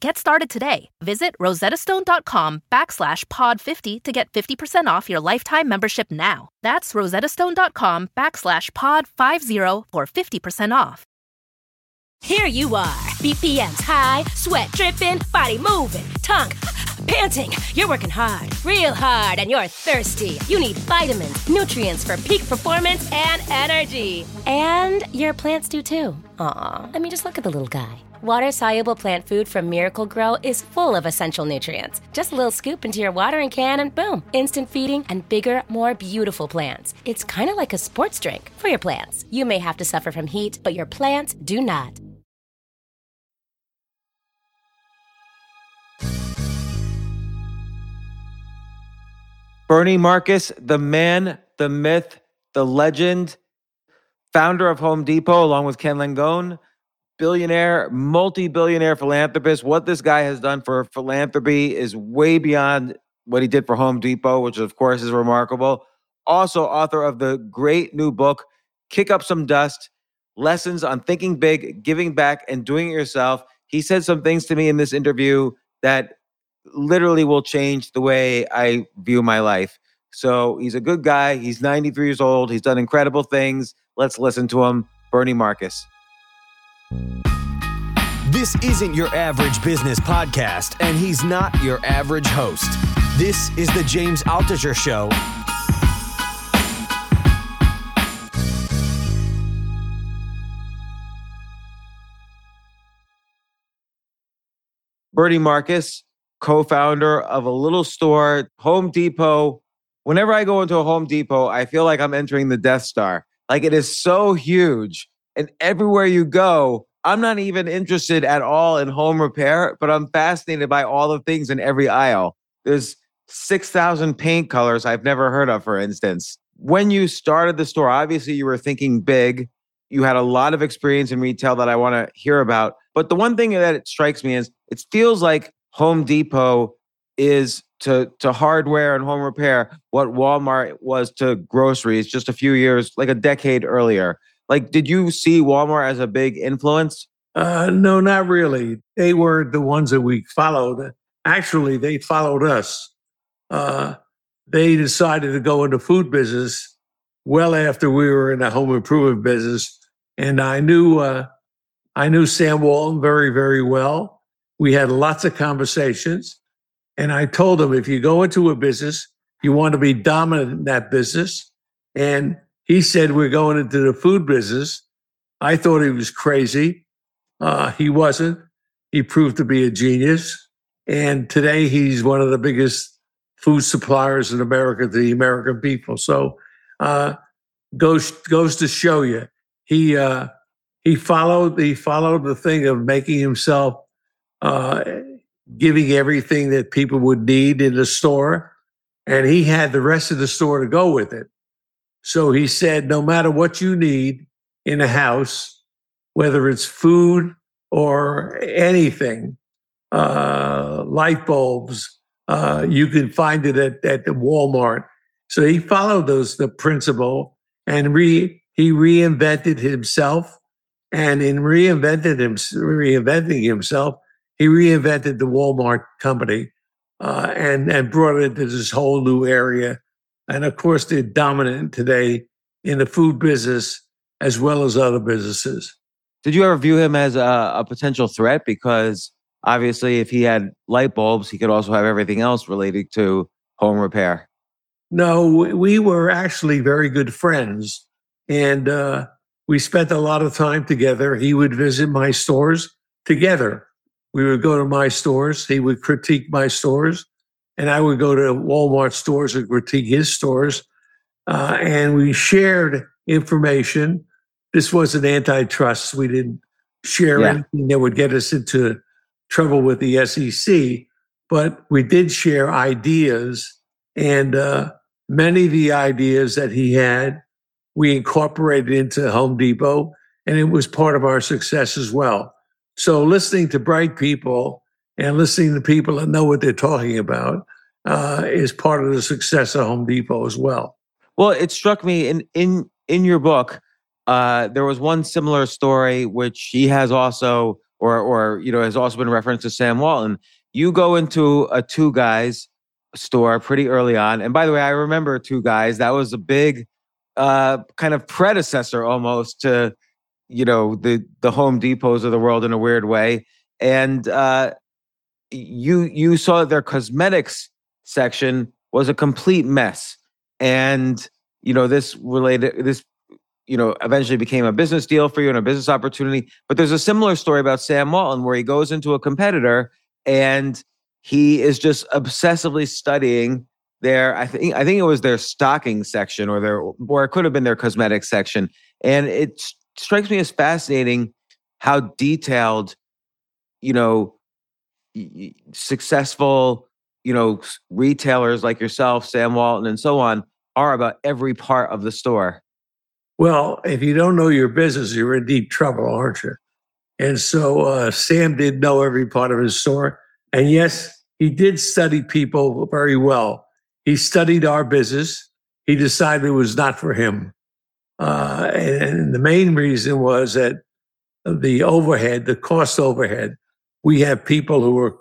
Get started today. Visit rosettastone.com backslash pod50 to get 50% off your lifetime membership now. That's rosettastone.com backslash pod50 for 50% off. Here you are, BPM's high, sweat dripping, body moving, tongue panting. You're working hard, real hard, and you're thirsty. You need vitamins, nutrients for peak performance and energy. And your plants do too. Aw, I mean, just look at the little guy. Water soluble plant food from Miracle-Gro is full of essential nutrients. Just a little scoop into your watering can and boom, instant feeding and bigger, more beautiful plants. It's kind of like a sports drink for your plants. You may have to suffer from heat, but your plants do not. Bernie Marcus, the man, the myth, the legend, founder of Home Depot, along with Ken Langone, billionaire, multi billionaire philanthropist. What this guy has done for philanthropy is way beyond what he did for Home Depot, which of course is remarkable. Also, author of the great new book, Kick Up Some Dust Lessons on Thinking Big, Giving Back, and Doing It Yourself. He said some things to me in this interview that literally will change the way I view my life. So he's a good guy. He's 93 years old. He's done incredible things. Let's listen to him. Bernie Marcus. This isn't your average business podcast, and he's not your average host. This is the James Altucher Show. Bernie Marcus, co founder of a little store, Home Depot. Whenever I go into a Home Depot, I feel like I'm entering the Death Star. Like it is so huge. And everywhere you go, I'm not even interested at all in home repair, but I'm fascinated by all the things in every aisle. There's 6,000 paint colors I've never heard of, for instance. When you started the store, obviously you were thinking big. You had a lot of experience in retail that I want to hear about. But the one thing that it strikes me is it feels like Home Depot is to to hardware and home repair what Walmart was to groceries just a few years, like a decade earlier. Like, did you see Walmart as a big influence? Uh, no, not really. They were the ones that we followed. Actually, they followed us. Uh, they decided to go into food business well after we were in the home improvement business, and I knew uh, I knew Sam Walton very, very well. We had lots of conversations, and I told him if you go into a business, you want to be dominant in that business, and he said, We're going into the food business. I thought he was crazy. Uh, he wasn't. He proved to be a genius. And today he's one of the biggest food suppliers in America to the American people. So uh, goes goes to show you he uh, he followed he followed the thing of making himself uh, giving everything that people would need in the store, and he had the rest of the store to go with it. So he said, no matter what you need in a house, whether it's food or anything, uh, light bulbs, uh, you can find it at, at the Walmart. So he followed those the principle and re, he reinvented himself. And in reinvented him, reinventing himself, he reinvented the Walmart company uh, and and brought it into this whole new area and of course, they're dominant today in the food business as well as other businesses. Did you ever view him as a, a, potential threat? Because obviously, if he had light bulbs, he could also have everything else related to home repair. No, we were actually very good friends. And uh, we spent a lot of time together. He would visit my stores together. We would go to my stores. He would critique my stores and I would go to Walmart stores and critique his stores, uh, and we shared information. This wasn't antitrust. We didn't share yeah. anything that would get us into trouble with the SEC, but we did share ideas, and uh, many of the ideas that he had, we incorporated into Home Depot. and it was part of our success as well. So listening to bright people and listening to people that know what they're talking about uh, is part of the success of Home Depot as well. Well, it struck me in in in your book. Uh, there was one similar story which he has also, or or you know, has also been referenced to Sam Walton. You go into a two guys store pretty early on, and by the way, I remember two guys. That was a big uh, kind of predecessor almost to you know the the Home Depots of the world in a weird way. And uh, you you saw their cosmetics section was a complete mess, and you know this related this you know eventually became a business deal for you and a business opportunity. But there's a similar story about Sam Walton where he goes into a competitor and he is just obsessively studying their I think I think it was their stocking section or their or it could have been their cosmetics section. And it strikes me as fascinating how detailed, you know, successful, you know, retailers like yourself, Sam Walton, and so on are about every part of the store. Well, if you don't know your business, you're in deep trouble, aren't you? And so uh, Sam did know every part of his store. And yes, he did study people very well. He studied our business. He decided it was not for him. Uh, and the main reason was that the overhead, the cost overhead, we have people who are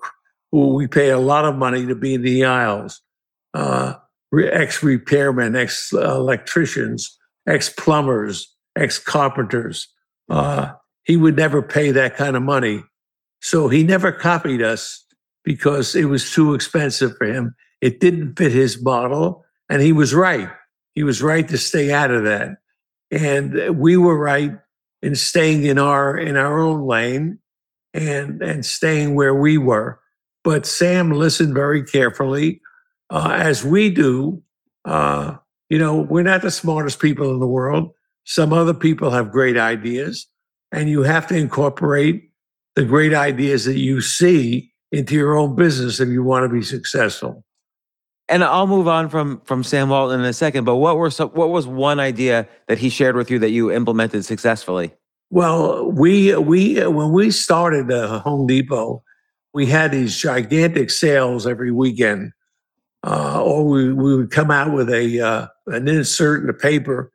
who we pay a lot of money to be in the aisles, uh, ex repairmen, ex electricians, ex plumbers, ex carpenters. Uh, he would never pay that kind of money, so he never copied us because it was too expensive for him. It didn't fit his model, and he was right. He was right to stay out of that and we were right in staying in our in our own lane and and staying where we were. But Sam listened very carefully, uh, as we do. Uh, you know, we're not the smartest people in the world. Some other people have great ideas, and you have to incorporate the great ideas that you see into your own business if you want to be successful and I'll move on from from Sam Walton in a second. But what were what was one idea that he shared with you that you implemented successfully? Well, we we when we started uh, Home Depot, we had these gigantic sales every weekend, uh, or we we would come out with a uh, an insert in the paper.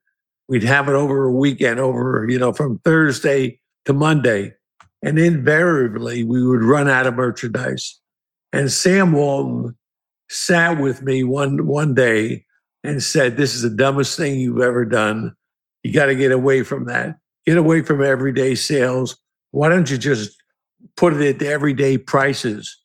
We'd have it over a weekend, over you know from Thursday to Monday, and invariably we would run out of merchandise. And Sam Walton sat with me one one day and said, "This is the dumbest thing you've ever done. You got to get away from that. Get away from everyday sales. Why don't you just put it at the everyday prices?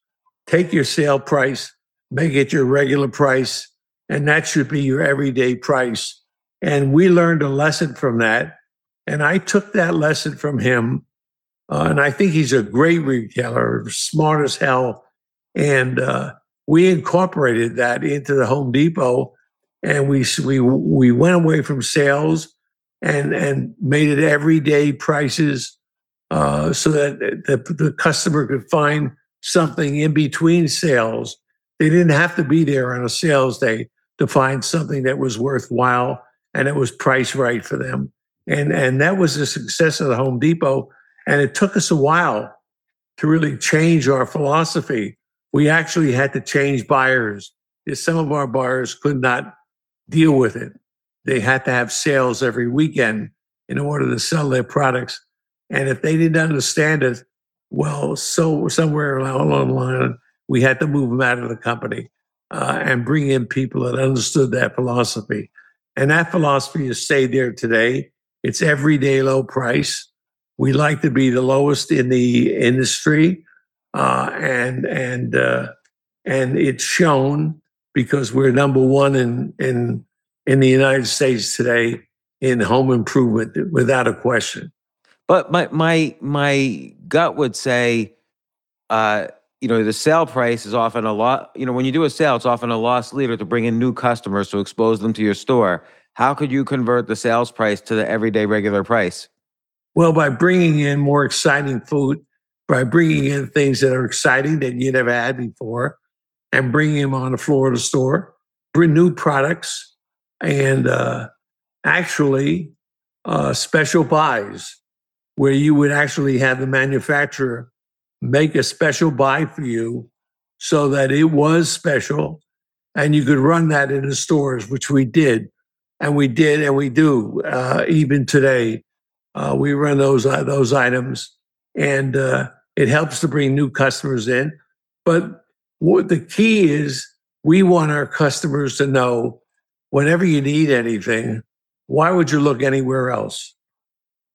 Take your sale price, make it your regular price, and that should be your everyday price." And we learned a lesson from that. And I took that lesson from him. Uh, and I think he's a great retailer, smart as hell. And uh, we incorporated that into the Home Depot, and we we we went away from sales and and made it everyday prices, uh, so that the, the customer could find something in between sales. They didn't have to be there on a sales day to find something that was worthwhile and it was priced right for them. And and that was the success of the Home Depot. And it took us a while to really change our philosophy we actually had to change buyers. Some of our buyers could not deal with it. They had to have sales every weekend in order to sell their products. And if they didn't understand it, well, so somewhere along the line, we had to move them out of the company uh, and bring in people that understood that philosophy. And that philosophy has stayed there today. It's everyday low price. We like to be the lowest in the industry uh, and and uh, and it's shown because we're number one in in in the United States today in home improvement, without a question. But my my my gut would say, uh, you know, the sale price is often a lot. You know, when you do a sale, it's often a loss leader to bring in new customers to expose them to your store. How could you convert the sales price to the everyday regular price? Well, by bringing in more exciting food by bringing in things that are exciting that you never had before and bringing them on the floor of the store, bring new products, and uh, actually uh, special buys. where you would actually have the manufacturer make a special buy for you so that it was special and you could run that in the stores, which we did. And we did, and we do uh, even today. Uh, we run those uh, those items, and uh, it helps to bring new customers in. But what the key is, we want our customers to know whenever you need anything, why would you look anywhere else?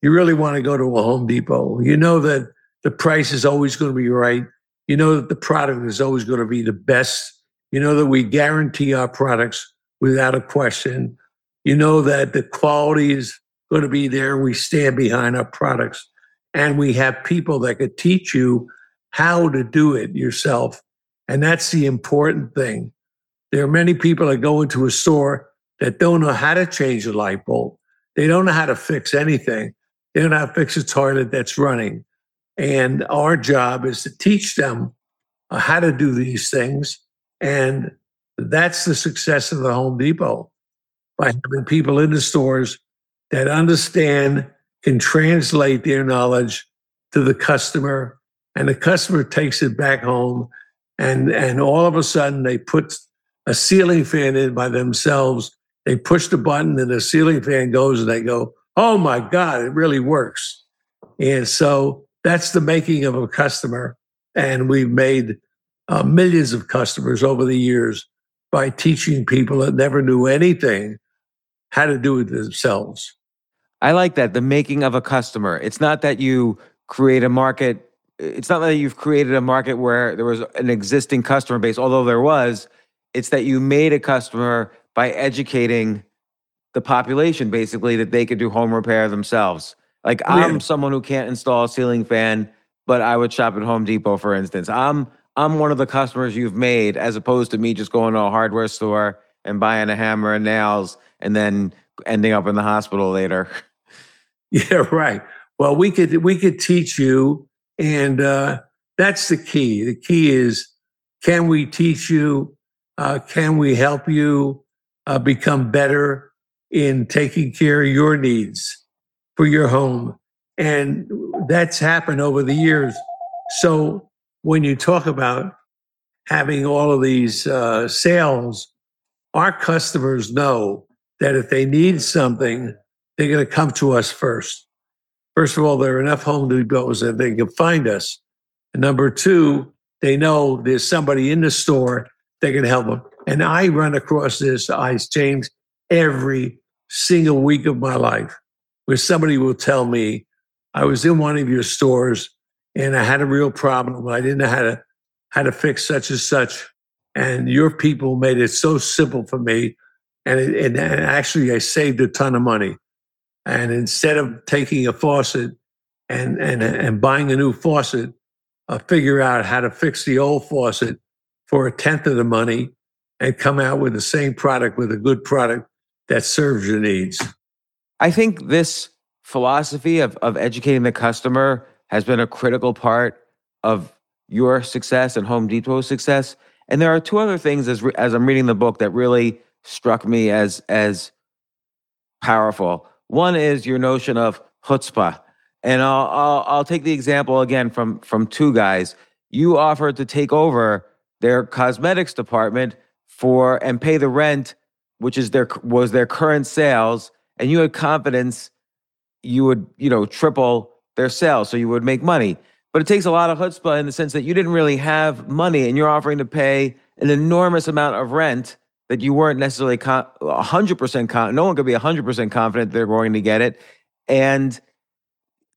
You really want to go to a Home Depot. You know that the price is always going to be right. You know that the product is always going to be the best. You know that we guarantee our products without a question. You know that the quality is going to be there. We stand behind our products. And we have people that could teach you how to do it yourself. And that's the important thing. There are many people that go into a store that don't know how to change a light bulb. They don't know how to fix anything. They don't know how to fix a toilet that's running. And our job is to teach them uh, how to do these things. And that's the success of the Home Depot by having people in the stores that understand, can translate their knowledge to the customer, and the customer takes it back home. And, and all of a sudden, they put a ceiling fan in by themselves. They push the button, and the ceiling fan goes, and they go, Oh my God, it really works. And so that's the making of a customer. And we've made uh, millions of customers over the years by teaching people that never knew anything how to do it themselves. I like that the making of a customer. It's not that you create a market. It's not that you've created a market where there was an existing customer base, although there was. It's that you made a customer by educating the population, basically, that they could do home repair themselves. Like yeah. I'm someone who can't install a ceiling fan, but I would shop at Home Depot, for instance. I'm I'm one of the customers you've made, as opposed to me just going to a hardware store and buying a hammer and nails and then ending up in the hospital later. Yeah, right. Well, we could we could teach you, and uh, that's the key. The key is, can we teach you? Uh, can we help you uh, become better in taking care of your needs for your home? And that's happened over the years. So when you talk about having all of these uh, sales, our customers know that if they need something, they're going to come to us first. First of all, there are enough home depots that they can find us. And number two, they know there's somebody in the store that can help them. And I run across this, Ice James, every single week of my life, where somebody will tell me, I was in one of your stores and I had a real problem. I didn't know how to how to fix such and such. And your people made it so simple for me. And, it, and, and actually, I saved a ton of money. And instead of taking a faucet and, and, and buying a new faucet, I figure out how to fix the old faucet for a tenth of the money and come out with the same product with a good product that serves your needs. I think this philosophy of, of educating the customer has been a critical part of your success and Home Depot's success. And there are two other things as re- as I'm reading the book that really struck me as as powerful. One is your notion of chutzpah, and I'll I'll, I'll take the example again from from two guys. You offered to take over their cosmetics department for and pay the rent, which is their was their current sales, and you had confidence you would you know triple their sales, so you would make money. But it takes a lot of chutzpah in the sense that you didn't really have money, and you're offering to pay an enormous amount of rent that you weren't necessarily con- 100% con- no one could be 100% confident they're going to get it and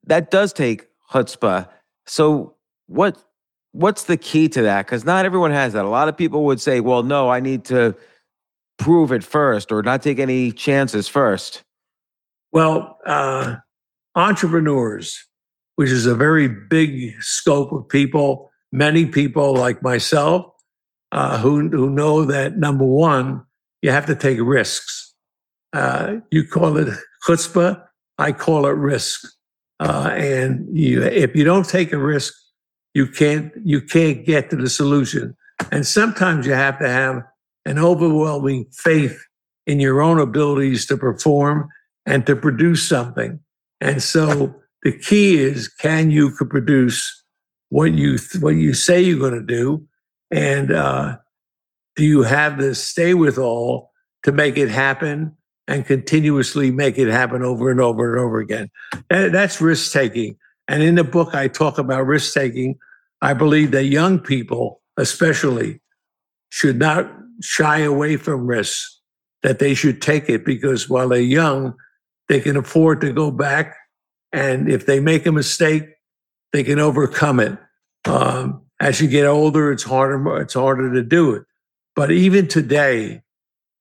that does take chutzpah so what what's the key to that because not everyone has that a lot of people would say well no i need to prove it first or not take any chances first Well, uh, entrepreneurs, which is a very big scope of people, many people like myself, uh, who, who know that number one, you have to take risks. Uh, you call it chutzpah, I call it risk. Uh, and you, if you don't take a risk, you can't you can't get to the solution. And sometimes you have to have an overwhelming faith in your own abilities to perform and to produce something. And so the key is can you produce what you what you say you're going to do, and uh, do you have the stay with all to make it happen and continuously make it happen over and over and over again? that's risk taking. And in the book, I talk about risk taking. I believe that young people, especially, should not shy away from risks, that they should take it because while they're young, they can afford to go back. And if they make a mistake, they can overcome it. Um, as you get older, it's harder, it's harder to do it. But even today,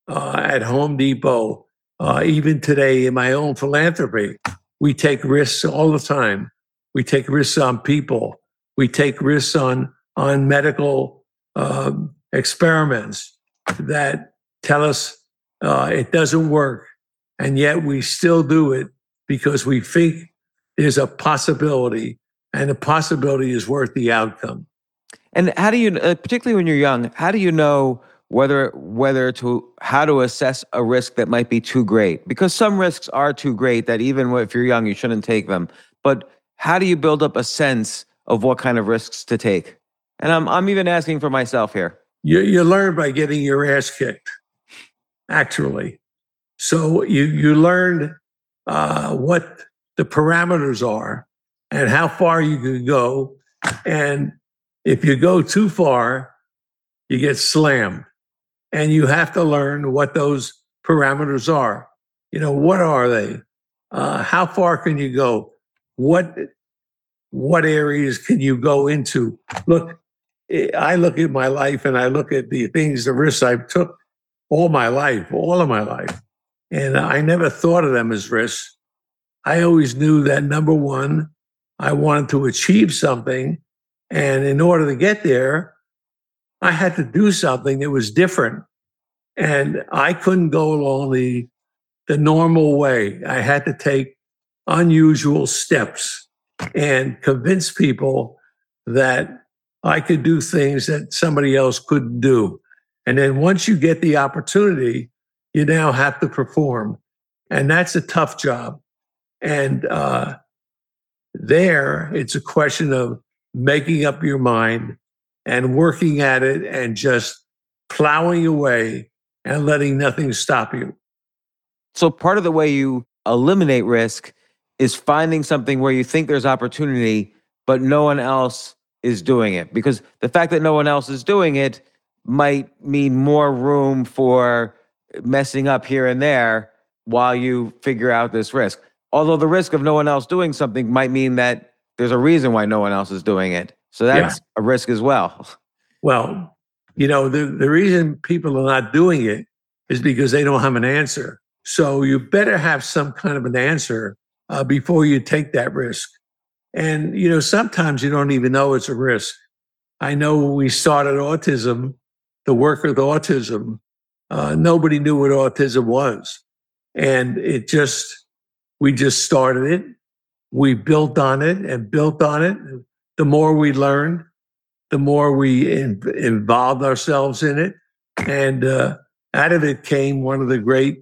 uh, at Home Depot, uh, even today in my own philanthropy, we take risks all the time. We take risks on people. We take risks on on medical um, experiments that tell us uh, it doesn't work, and yet we still do it because we think there's a possibility, and the possibility is worth the outcome. And how do you, uh, particularly when you're young, how do you know whether whether to how to assess a risk that might be too great? Because some risks are too great that even if you're young, you shouldn't take them. But how do you build up a sense of what kind of risks to take? And I'm I'm even asking for myself here. You you learn by getting your ass kicked, actually. So you you learn uh, what the parameters are and how far you can go, and if you go too far, you get slammed. And you have to learn what those parameters are. You know, what are they? Uh, how far can you go? What what areas can you go into? Look, eh, I look at my life and I look at the things, the risks I've took all my life, all of my life. And I never thought of them as risks. I always knew that number one, I wanted to achieve something and in order to get there, I had to do something that was different. And I couldn't go along the, the normal way. I had to take unusual steps and convince people that I could do things that somebody else couldn't do. And then once you get the opportunity, you now have to perform. And that's a tough job. And uh, there, it's a question of making up your mind and working at it and just plowing away and letting nothing stop you. So, part of the way you eliminate risk is finding something where you think there's opportunity, but no one else is doing it. Because the fact that no one else is doing it might mean more room for messing up here and there while you figure out this risk. Although the risk of no one else doing something might mean that there's a reason why no one else is doing it. So that's yeah. a risk as well. Well, you know, the, the reason people are not doing it is because they don't have an answer. So you better have some kind of an answer uh, before you take that risk. And, you know, sometimes you don't even know it's a risk. I know we started autism, the work with autism, uh, nobody knew what autism was. And it just, we just started it we built on it and built on it. The more we learned, the more we in, involved ourselves in it. And uh, out of it came one of the great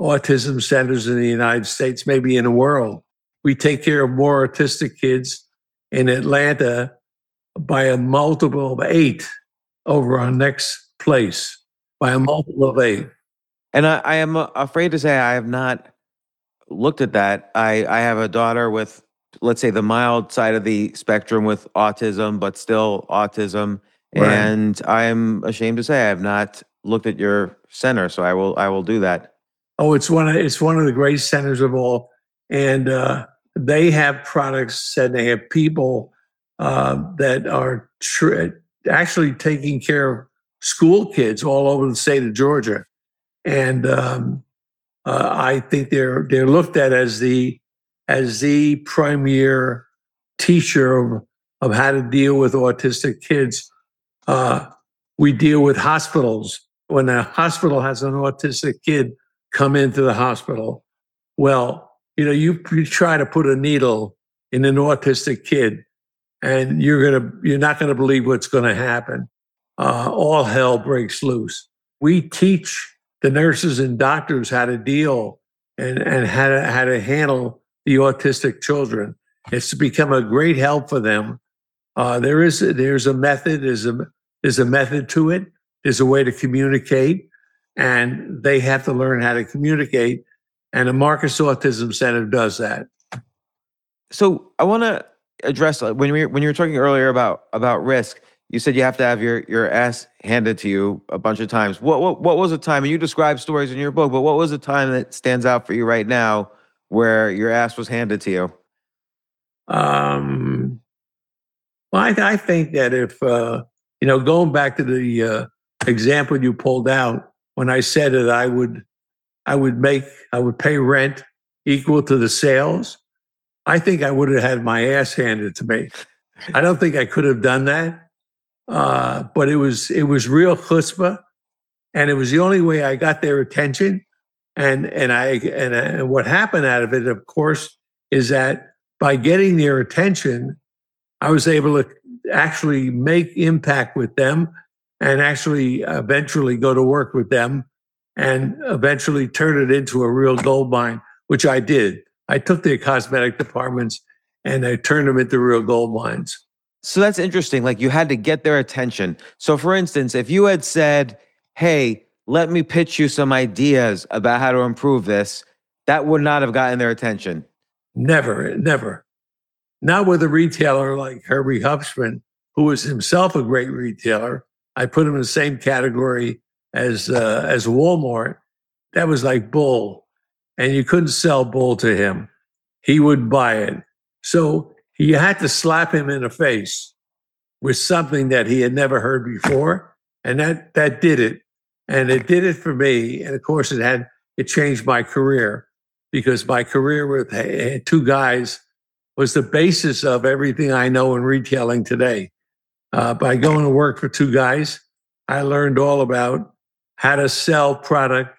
autism centers in the United States, maybe in the world. We take care of more autistic kids in Atlanta by a multiple of eight over our next place, by a multiple of eight. And I, I am uh, afraid to say I have not looked at that. I I have a daughter with let's say the mild side of the spectrum with autism, but still autism. Right. And I'm ashamed to say I have not looked at your center, so I will I will do that. Oh, it's one of it's one of the great centers of all, and uh, they have products and they have people uh, that are tr- actually taking care of school kids all over the state of Georgia, and um, uh, I think they're they're looked at as the as the premier teacher of, of how to deal with autistic kids. Uh, we deal with hospitals. When a hospital has an autistic kid come into the hospital, well, you know, you, you try to put a needle in an autistic kid, and you're gonna you're not gonna believe what's gonna happen. Uh, all hell breaks loose. We teach the nurses and doctors how to deal and, and how, to, how to handle the autistic children. It's become a great help for them. Uh, there is there's a method. There's a there's a method to it. There's a way to communicate, and they have to learn how to communicate. And the Marcus Autism Center does that. So I want to address when we when you were talking earlier about about risk. You said you have to have your your ass handed to you a bunch of times. What what what was a time? And you describe stories in your book, but what was a time that stands out for you right now where your ass was handed to you? Um, well, I, I think that if uh, you know, going back to the uh, example you pulled out, when I said that I would, I would make, I would pay rent equal to the sales. I think I would have had my ass handed to me. I don't think I could have done that. Uh, but it was it was real chutzpah, and it was the only way I got their attention. And and I and, and what happened out of it, of course, is that by getting their attention, I was able to actually make impact with them, and actually eventually go to work with them, and eventually turn it into a real gold mine, which I did. I took their cosmetic departments and I turned them into real gold mines. So that's interesting. Like you had to get their attention. So, for instance, if you had said, Hey, let me pitch you some ideas about how to improve this, that would not have gotten their attention. Never, never. Not with a retailer like Herbie Hubschman, who was himself a great retailer. I put him in the same category as uh, as Walmart. That was like bull, and you couldn't sell bull to him. He would buy it. So you had to slap him in the face with something that he had never heard before. And that, that did it. And it did it for me. And of course, it had, it changed my career because my career with two guys was the basis of everything I know in retailing today. Uh, by going to work for two guys, I learned all about how to sell product,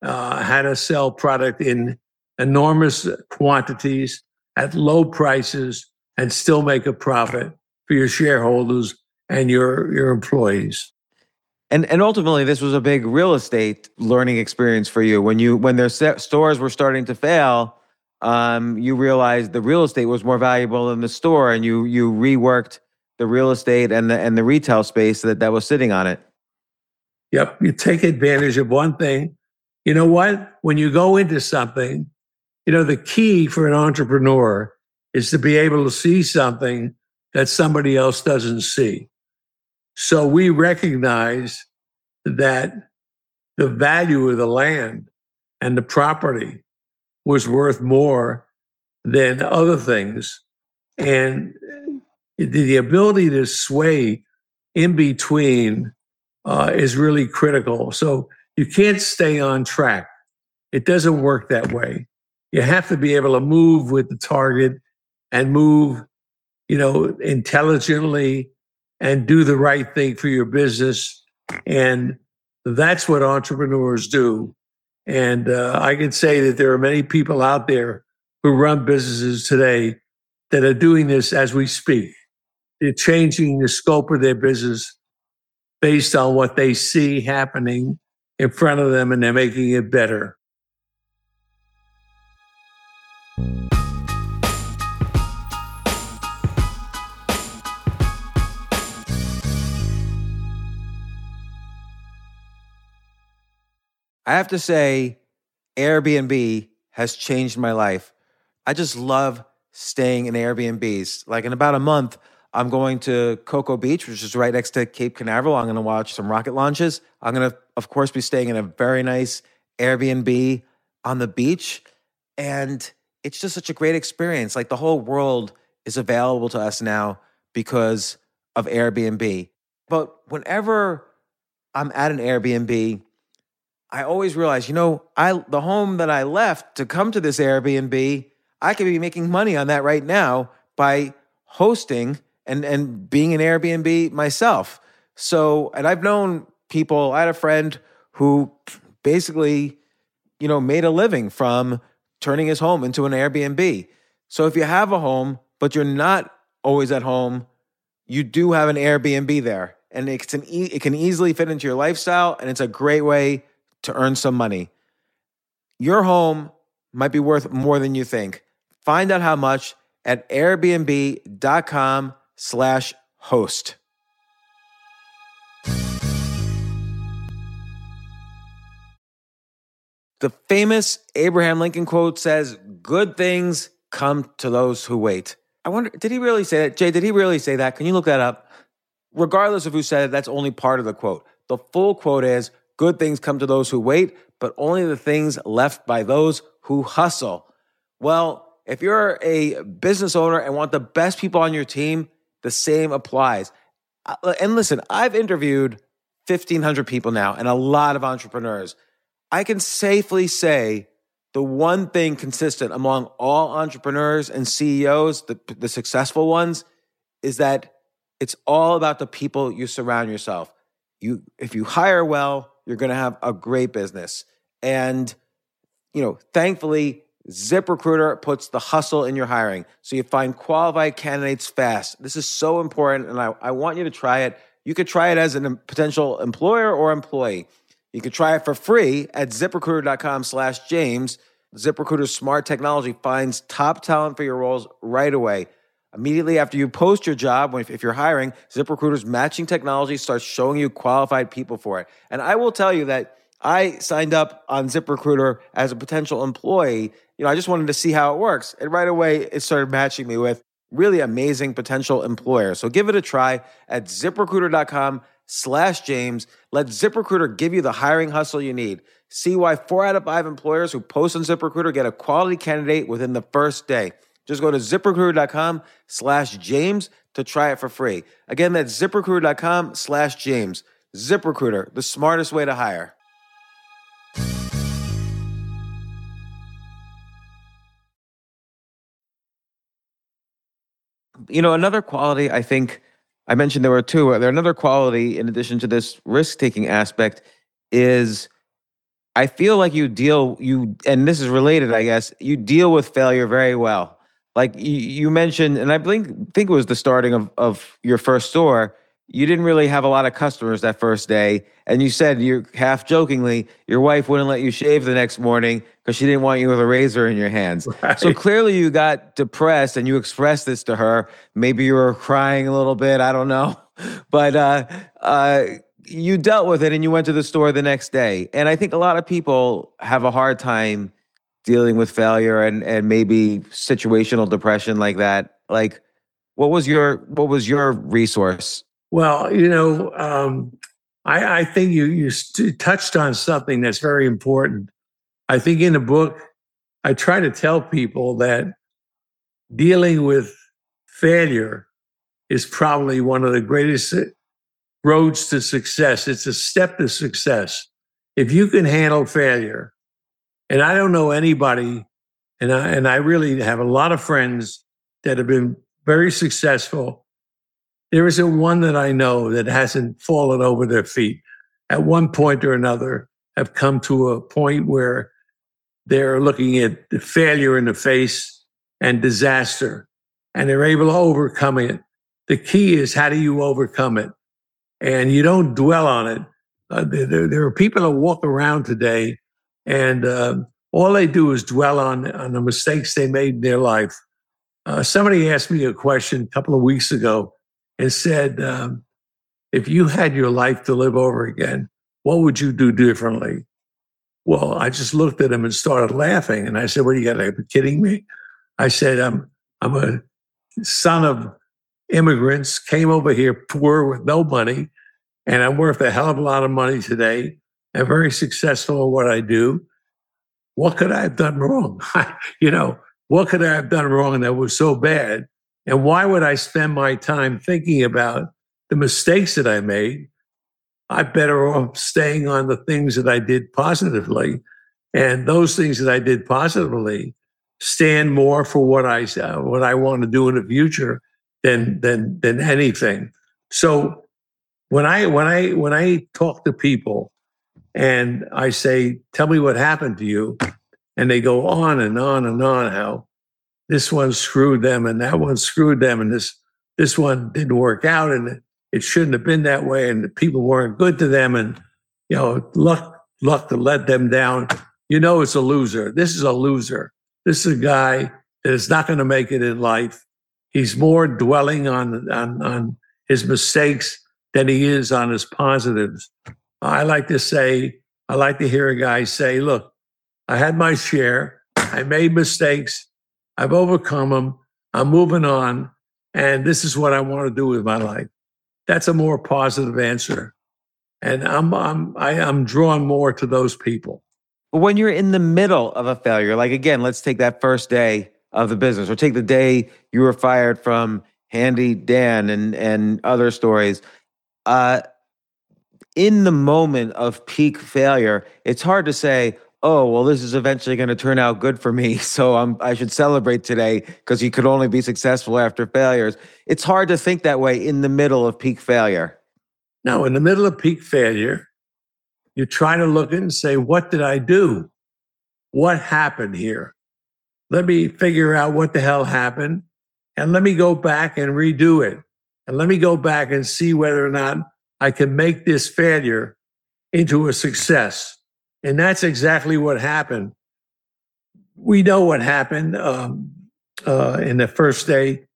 uh, how to sell product in enormous quantities at low prices and still make a profit for your shareholders and your your employees. And and ultimately, this was a big real estate learning experience for you. When you when their stores were starting to fail, um, you realized the real estate was more valuable than the store, and you you reworked the real estate and the and the retail space that that was sitting on it. Yep, you take advantage of one thing. You know what? When you go into something, you know, the key for an entrepreneur is to be able to see something that somebody else doesn't see. So we recognize that the value of the land and the property was worth more than other things. And the ability to sway in between uh, is really critical. So you can't stay on track. It doesn't work that way you have to be able to move with the target and move, you know, intelligently and do the right thing for your business. And that's what entrepreneurs do. And uh, I can say that there are many people out there who run businesses today that are doing this as we speak. They're changing the scope of their business based on what they see happening in front of them and they're making it better. I have to say, Airbnb has changed my life. I just love staying in Airbnbs. Like in about a month, I'm going to Cocoa Beach, which is right next to Cape Canaveral. I'm going to watch some rocket launches. I'm going to, of course, be staying in a very nice Airbnb on the beach. And it's just such a great experience. Like the whole world is available to us now because of Airbnb. But whenever I'm at an Airbnb, I always realize, you know, I the home that I left to come to this Airbnb, I could be making money on that right now by hosting and and being an Airbnb myself. So, and I've known people, I had a friend who basically, you know, made a living from turning his home into an Airbnb. So if you have a home, but you're not always at home, you do have an Airbnb there. And it can, it can easily fit into your lifestyle, and it's a great way to earn some money. Your home might be worth more than you think. Find out how much at airbnb.com slash host. The famous Abraham Lincoln quote says, Good things come to those who wait. I wonder, did he really say that? Jay, did he really say that? Can you look that up? Regardless of who said it, that's only part of the quote. The full quote is, Good things come to those who wait, but only the things left by those who hustle. Well, if you're a business owner and want the best people on your team, the same applies. Uh, and listen, I've interviewed 1,500 people now and a lot of entrepreneurs. I can safely say the one thing consistent among all entrepreneurs and CEOs, the, the successful ones, is that it's all about the people you surround yourself. You, if you hire well, you're going to have a great business. And, you know, thankfully, ZipRecruiter puts the hustle in your hiring so you find qualified candidates fast. This is so important, and I, I want you to try it. You could try it as a potential employer or employee. You can try it for free at ziprecruiter.com slash James. ZipRecruiter's smart technology finds top talent for your roles right away. Immediately after you post your job, if you're hiring, ZipRecruiter's matching technology starts showing you qualified people for it. And I will tell you that I signed up on ZipRecruiter as a potential employee. You know, I just wanted to see how it works. And right away, it started matching me with really amazing potential employers. So give it a try at ziprecruiter.com slash James. Let ZipRecruiter give you the hiring hustle you need. See why four out of five employers who post on ZipRecruiter get a quality candidate within the first day. Just go to ziprecruiter.com slash James to try it for free. Again, that's ziprecruiter.com slash James. ZipRecruiter, the smartest way to hire. You know, another quality I think I mentioned there were two. There another quality in addition to this risk taking aspect is I feel like you deal you and this is related, I guess. You deal with failure very well. Like you, you mentioned, and I think think it was the starting of of your first store you didn't really have a lot of customers that first day. And you said you're half jokingly, your wife wouldn't let you shave the next morning because she didn't want you with a razor in your hands. Right. So clearly you got depressed and you expressed this to her. Maybe you were crying a little bit. I don't know. But uh, uh, you dealt with it and you went to the store the next day. And I think a lot of people have a hard time dealing with failure and, and maybe situational depression like that. Like, what was your what was your resource well, you know, um, I, I, think you you st- touched on something that's very important. I think in the book, I try to tell people that dealing with failure is probably one of the greatest roads to success. It's a step to success. If you can handle failure, and I don't know anybody, and I, and I really have a lot of friends that have been very successful there isn't one that I know that hasn't fallen over their feet at one point or another, have come to a point where they're looking at the failure in the face and disaster, and they're able to overcome it. The key is how do you overcome it? And you don't dwell on it. Uh, there, there, are people that walk around today and uh, all they do is dwell on, on the mistakes they made in their life. Uh, somebody asked me a question a couple of weeks ago and said, um, if you had your life to live over again, what would you do differently? Well, I just looked at him and started laughing. And I said, What are you got to be kidding me? I said, I'm, I'm a son of immigrants, came over here poor with no money, and I'm worth a hell of a lot of money today. I'm very successful at what I do. What could I have done wrong? you know, what could I have done wrong that was so bad and why would I spend my time thinking about the mistakes that I made? I'm better off staying on the things that I did positively. And those things that I did positively stand more for what I uh, what I want to do in the future than than than anything. So when I when I when I talk to people and I say, "Tell me what happened to you," and they go on and on and on how this one screwed them and that one screwed them and this this one didn't work out and it shouldn't have been that way and the people weren't good to them and you know luck luck to let them down you know it's a loser this is a loser this is a guy that is not going to make it in life. He's more dwelling on, on, on his mistakes than he is on his positives. I like to say, I like to hear a guy say, look, I had my share. I made mistakes. I've overcome them. I'm moving on. And this is what I want to do with my life. That's a more positive answer. And I'm, I'm, I, i am drawn more to those people. But when you're in the middle of a failure, like again, let's take that first day of the business or take the day you were fired from Handy Dan and, and other stories. Uh, in the moment of peak failure, it's hard to say, oh, well, this is eventually going to turn out good for me. So I'm, I should celebrate today because you could only be successful after failures. It's hard to think that way in the middle of peak failure. Now, in the middle of peak failure, you try to look and say, what did I do? What happened here? Let me figure out what the hell happened and let me go back and redo it. And let me go back and see whether or not I can make this failure into a success. And that's exactly what happened. We know what happened um, uh, in the first day.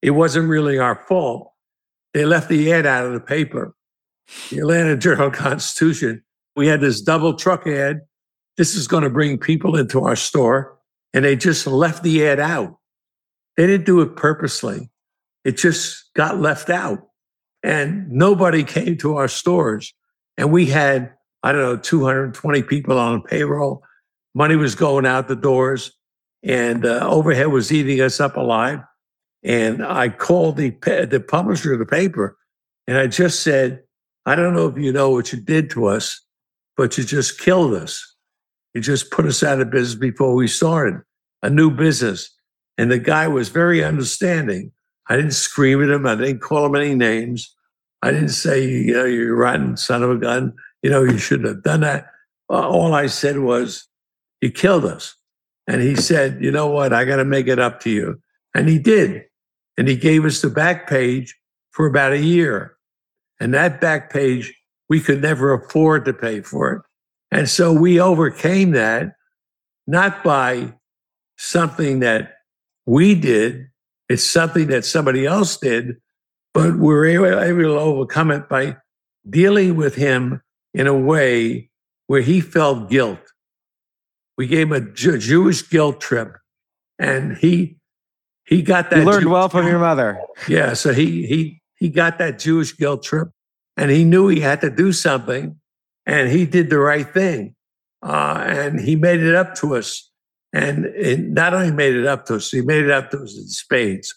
It wasn't really our fault. They left the ad out of the paper, the Atlanta Journal Constitution. We had this double truck ad. This is going to bring people into our store. And they just left the ad out. They didn't do it purposely. It just got left out. And nobody came to our stores. And we had, I don't know, 220 people on payroll. Money was going out the doors, and uh, overhead was eating us up alive. And I called the, the publisher of the paper, and I just said, I don't know if you know what you did to us, but you just killed us. You just put us out of business before we started a new business. And the guy was very understanding. I didn't scream at him. I didn't call him any names. I didn't say, you know, you're rotten son of a gun. You know, you shouldn't have done that. All I said was, you killed us. And he said, you know what? I got to make it up to you. And he did. And he gave us the back page for about a year. And that back page, we could never afford to pay for it. And so we overcame that, not by something that we did, it's something that somebody else did, but we're able, able to overcome it by dealing with him in a way where he felt guilt. We gave him a Jew- Jewish guilt trip, and he he got that. You learned well from your mother. Yeah, so he he he got that Jewish guilt trip, and he knew he had to do something, and he did the right thing, uh, and he made it up to us. And it not only made it up to us, he made it up to us in spades.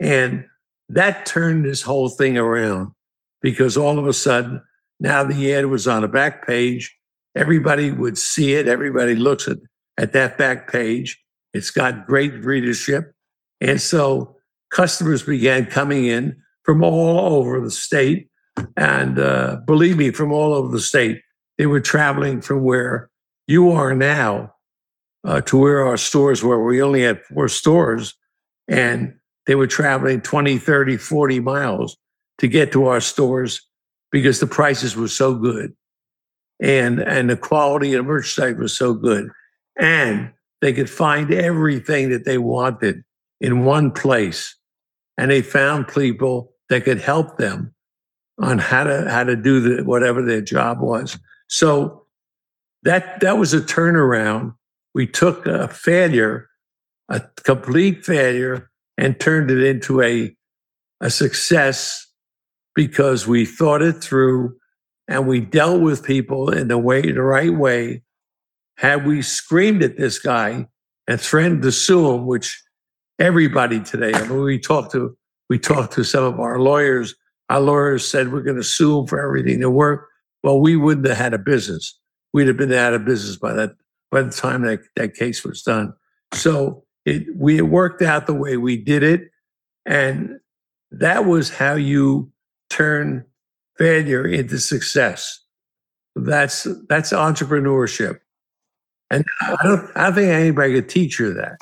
And that turned this whole thing around because all of a sudden, now the ad was on a back page. Everybody would see it. Everybody looks at, at that back page. It's got great readership. And so customers began coming in from all over the state. And uh, believe me, from all over the state, they were traveling from where you are now uh, to where our stores were. We only had four stores, and they were traveling 20, 30, 40 miles to get to our stores because the prices were so good. And and the quality of the merchandise was so good. And they could find everything that they wanted in one place. And they found people that could help them on how to how to do the, whatever their job was. So that that was a turnaround. We took a failure, a complete failure, and turned it into a, a success because we thought it through and we dealt with people in the way, the right way. Had we screamed at this guy and threatened to sue him, which everybody today, I mean, we talked to we talked to some of our lawyers. Our lawyers said we're going to sue him for everything to work. Well, we wouldn't have had a business. We'd have been out of business by that by the time that, that case was done. So it we worked out the way we did it. And that was how you turn failure into success. That's that's entrepreneurship. And I don't I don't think anybody could teach you that.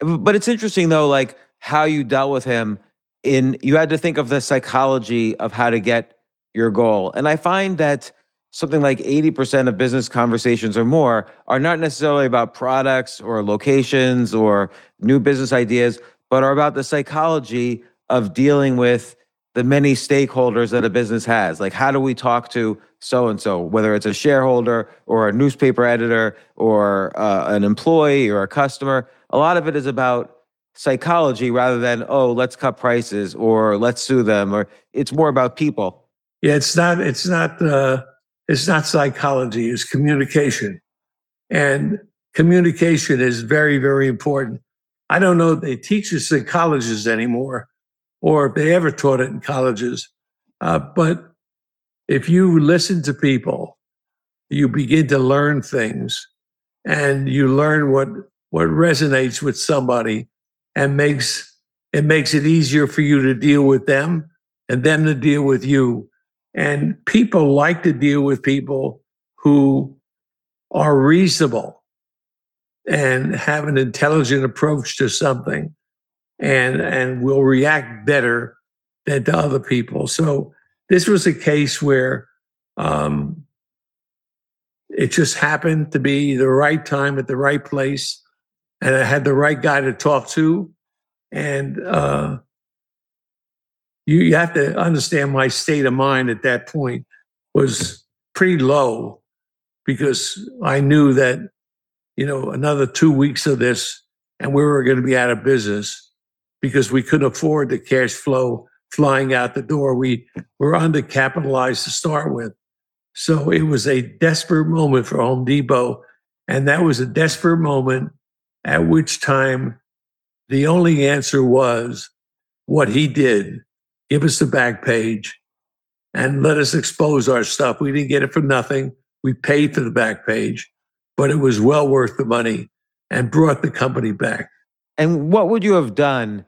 But it's interesting though, like how you dealt with him in you had to think of the psychology of how to get your goal. And I find that something like 80% of business conversations or more are not necessarily about products or locations or new business ideas, but are about the psychology of dealing with the many stakeholders that a business has. Like, how do we talk to so and so, whether it's a shareholder or a newspaper editor or uh, an employee or a customer? A lot of it is about psychology rather than, oh, let's cut prices or let's sue them, or it's more about people. Yeah, it's not, it's not, uh, it's not psychology, it's communication. And communication is very, very important. I don't know if they teach us in colleges anymore or if they ever taught it in colleges. Uh, but if you listen to people, you begin to learn things and you learn what, what resonates with somebody and makes it makes it easier for you to deal with them and them to deal with you. And people like to deal with people who are reasonable and have an intelligent approach to something and and will react better than to other people. So this was a case where um, it just happened to be the right time at the right place, and I had the right guy to talk to. And uh, you, you have to understand my state of mind at that point was pretty low because I knew that you know another two weeks of this and we were going to be out of business because we couldn't afford the cash flow flying out the door. We were undercapitalized to start with. So it was a desperate moment for Home Depot. And that was a desperate moment at which time the only answer was what he did give us the back page and let us expose our stuff. We didn't get it for nothing. We paid for the back page, but it was well worth the money and brought the company back. And what would you have done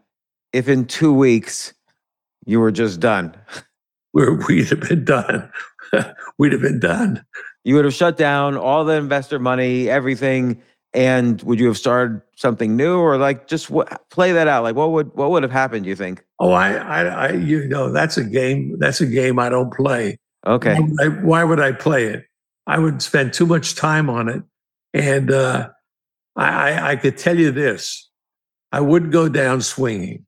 if in two weeks you were just done? Where we'd have been done. we'd have been done. You would have shut down all the investor money, everything, and would you have started something new, or like just w- play that out? Like, what would what would have happened? You think? Oh, I, I, I, you know, that's a game. That's a game I don't play. Okay. Why would I, why would I play it? I would spend too much time on it, and uh, I, I, I could tell you this: I would go down swinging.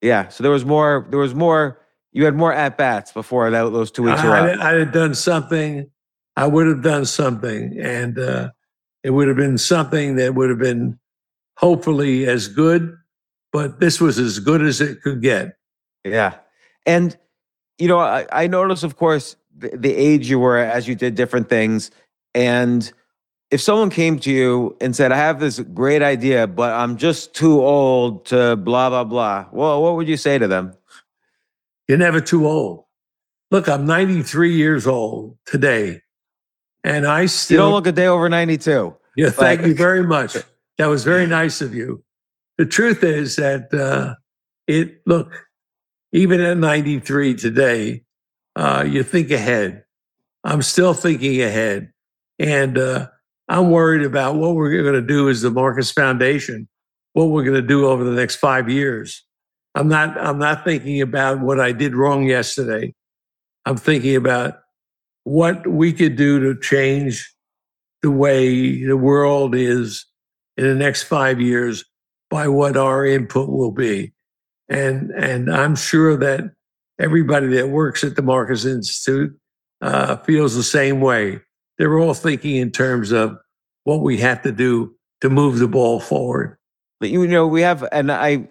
Yeah. So there was more. There was more. You had more at bats before that, those two weeks were I. I had done something. I would have done something, and uh, it would have been something that would have been hopefully as good. But this was as good as it could get. Yeah. And, you know, I, I noticed, of course, the, the age you were as you did different things. And if someone came to you and said, I have this great idea, but I'm just too old to blah, blah, blah, well, what would you say to them? You're never too old. Look, I'm 93 years old today, and I still. You don't look a day over 92. Yeah, thank you very much. That was very nice of you. The truth is that uh, it look even at 93 today, uh, you think ahead. I'm still thinking ahead, and uh, I'm worried about what we're going to do as the Marcus Foundation, what we're going to do over the next five years. I'm not. I'm not thinking about what I did wrong yesterday. I'm thinking about what we could do to change the way the world is in the next five years by what our input will be. And, and I'm sure that everybody that works at the Marcus Institute uh, feels the same way. They're all thinking in terms of what we have to do to move the ball forward. But you know, we have, and I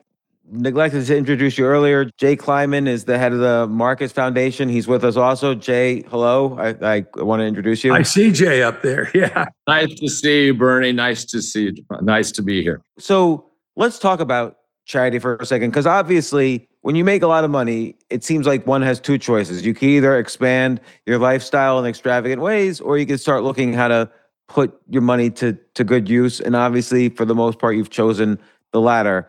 neglected to introduce you earlier. Jay Kaiman is the head of the Marcus Foundation. He's with us also. Jay, hello. I, I want to introduce you. I see Jay up there. Yeah. Nice to see you, Bernie. Nice to see you. Nice to be here. So let's talk about charity for a second, because obviously, when you make a lot of money, it seems like one has two choices. You can either expand your lifestyle in extravagant ways, or you can start looking how to put your money to to good use. And obviously, for the most part, you've chosen the latter.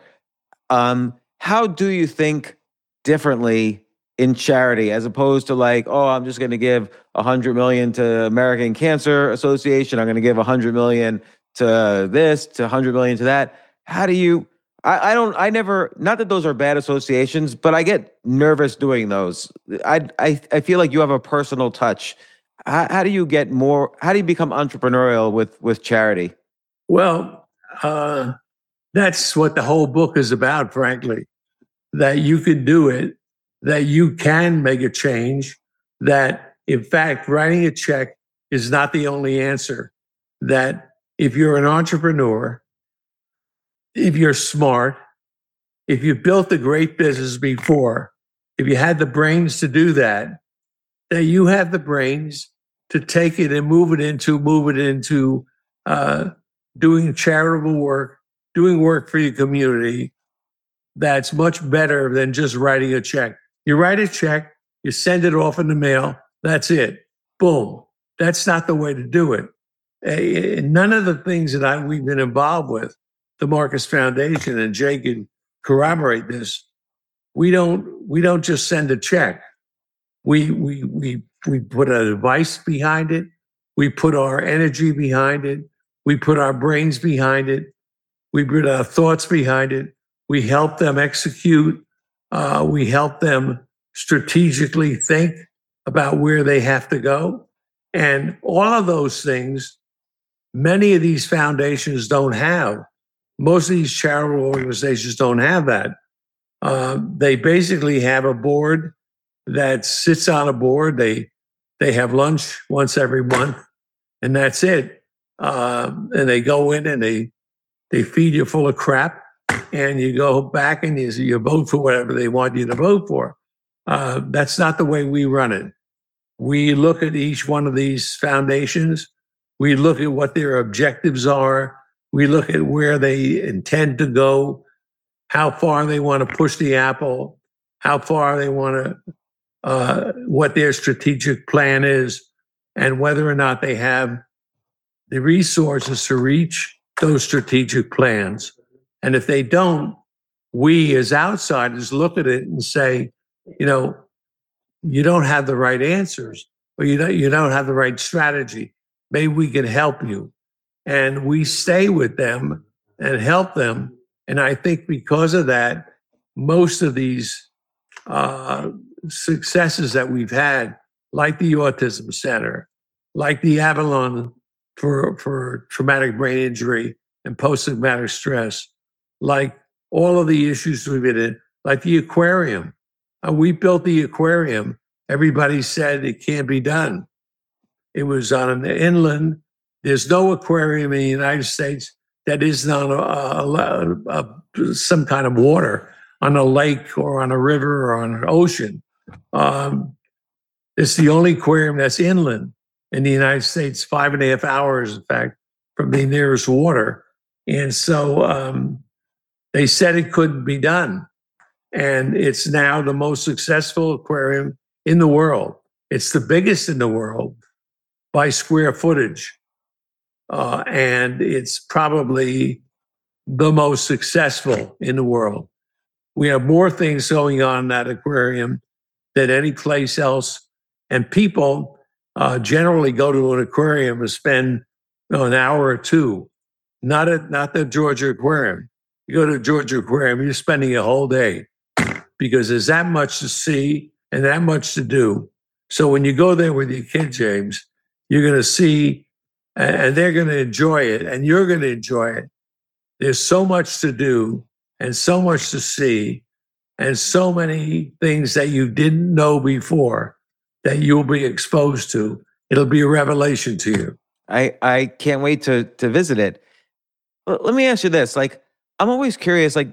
Um, how do you think differently in charity as opposed to like, oh, I'm just going to give a hundred million to American Cancer Association. I'm going to give a hundred million to this, to hundred million to that. How do you? I, I don't. I never. Not that those are bad associations, but I get nervous doing those. I I I feel like you have a personal touch. how, how do you get more? How do you become entrepreneurial with with charity? Well, uh, that's what the whole book is about, frankly. That you can do it, that you can make a change, that in fact, writing a check is not the only answer. That if you're an entrepreneur, if you're smart, if you built a great business before, if you had the brains to do that, that you have the brains to take it and move it into move it into uh, doing charitable work, doing work for your community. That's much better than just writing a check. You write a check, you send it off in the mail. That's it. Boom. That's not the way to do it. None of the things that I, we've been involved with, the Marcus Foundation, and Jay can corroborate this. We don't we don't just send a check. We we we we put a device behind it. We put our energy behind it. We put our brains behind it. We put our thoughts behind it. We help them execute. Uh, we help them strategically think about where they have to go. And all of those things, many of these foundations don't have. Most of these charitable organizations don't have that. Uh, they basically have a board that sits on a board. They they have lunch once every month, and that's it. Uh, and they go in and they they feed you full of crap, and you go back and you, you vote for whatever they want you to vote for. Uh, that's not the way we run it. We look at each one of these foundations. We look at what their objectives are. We look at where they intend to go, how far they want to push the apple, how far they want to, uh, what their strategic plan is, and whether or not they have the resources to reach those strategic plans. And if they don't, we as outsiders look at it and say, you know, you don't have the right answers or you don't, you don't have the right strategy. Maybe we can help you. And we stay with them and help them. And I think because of that, most of these uh, successes that we've had, like the Autism Center, like the Avalon for, for traumatic brain injury and post traumatic stress, like all of the issues we've been in, like the aquarium, uh, we built the aquarium. Everybody said it can't be done. It was on an inland. There's no aquarium in the United States that isn't a, a, a, some kind of water on a lake or on a river or on an ocean. Um, it's the only aquarium that's inland in the United States, five and a half hours, in fact, from the nearest water. And so um, they said it couldn't be done and it's now the most successful aquarium in the world. It's the biggest in the world by square footage. Uh, and it's probably the most successful in the world. We have more things going on in that aquarium than any place else. And people uh, generally go to an aquarium to spend you know, an hour or two, not at not the Georgia Aquarium. You go to Georgia Aquarium, you're spending a whole day because there's that much to see and that much to do. So when you go there with your kid, James, you're going to see and they're going to enjoy it and you're going to enjoy it. There's so much to do and so much to see and so many things that you didn't know before that you'll be exposed to. It'll be a revelation to you. I, I can't wait to to visit it. Let me ask you this. Like, I'm always curious, like,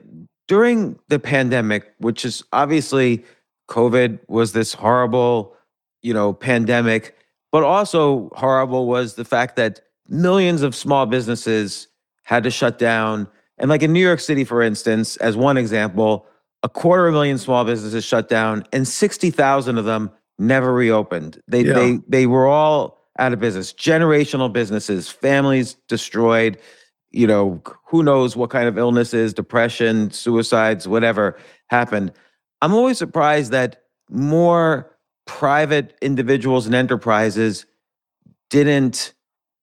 during the pandemic, which is obviously COVID was this horrible, you know, pandemic, but also horrible was the fact that millions of small businesses had to shut down. And like in New York City, for instance, as one example, a quarter of a million small businesses shut down and 60,000 of them never reopened. They, yeah. they, they were all out of business, generational businesses, families destroyed you know, who knows what kind of illnesses, depression, suicides, whatever happened. I'm always surprised that more private individuals and enterprises didn't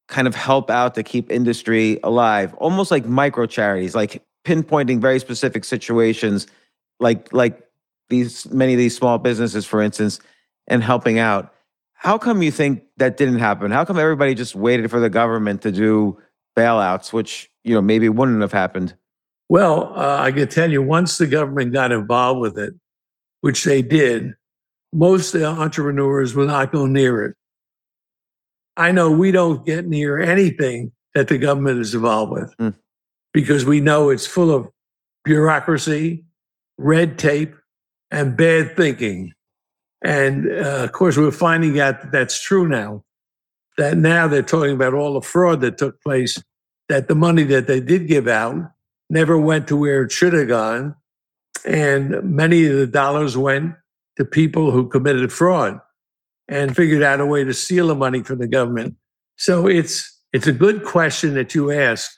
kind of help out to keep industry alive, almost like micro charities, like pinpointing very specific situations, like like these many of these small businesses, for instance, and helping out. How come you think that didn't happen? How come everybody just waited for the government to do bailouts, which you know maybe wouldn't have happened? Well, uh, I can tell you, once the government got involved with it, which they did, most entrepreneurs will not go near it. I know we don't get near anything that the government is involved with mm. because we know it's full of bureaucracy, red tape, and bad thinking. And uh, of course, we're finding out that that's true now. That now they're talking about all the fraud that took place, that the money that they did give out never went to where it should have gone. And many of the dollars went to people who committed fraud and figured out a way to steal the money from the government. So it's it's a good question that you ask.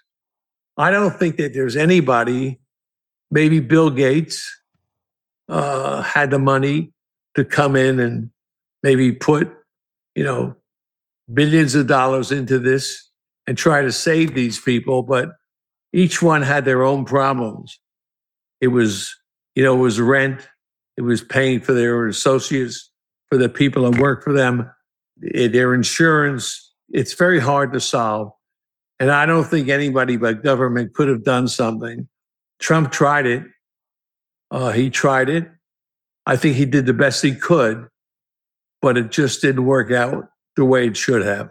I don't think that there's anybody, maybe Bill Gates uh, had the money to come in and maybe put, you know, billions of dollars into this and try to save these people, but each one had their own problems. It was, you know, it was rent, it was paying for their associates, for the people that work for them, eh, their insurance. It's very hard to solve. And I don't think anybody but government could have done something. Trump tried it. Uh, he tried it. I think he did the best he could, but it just didn't work out the way it should have.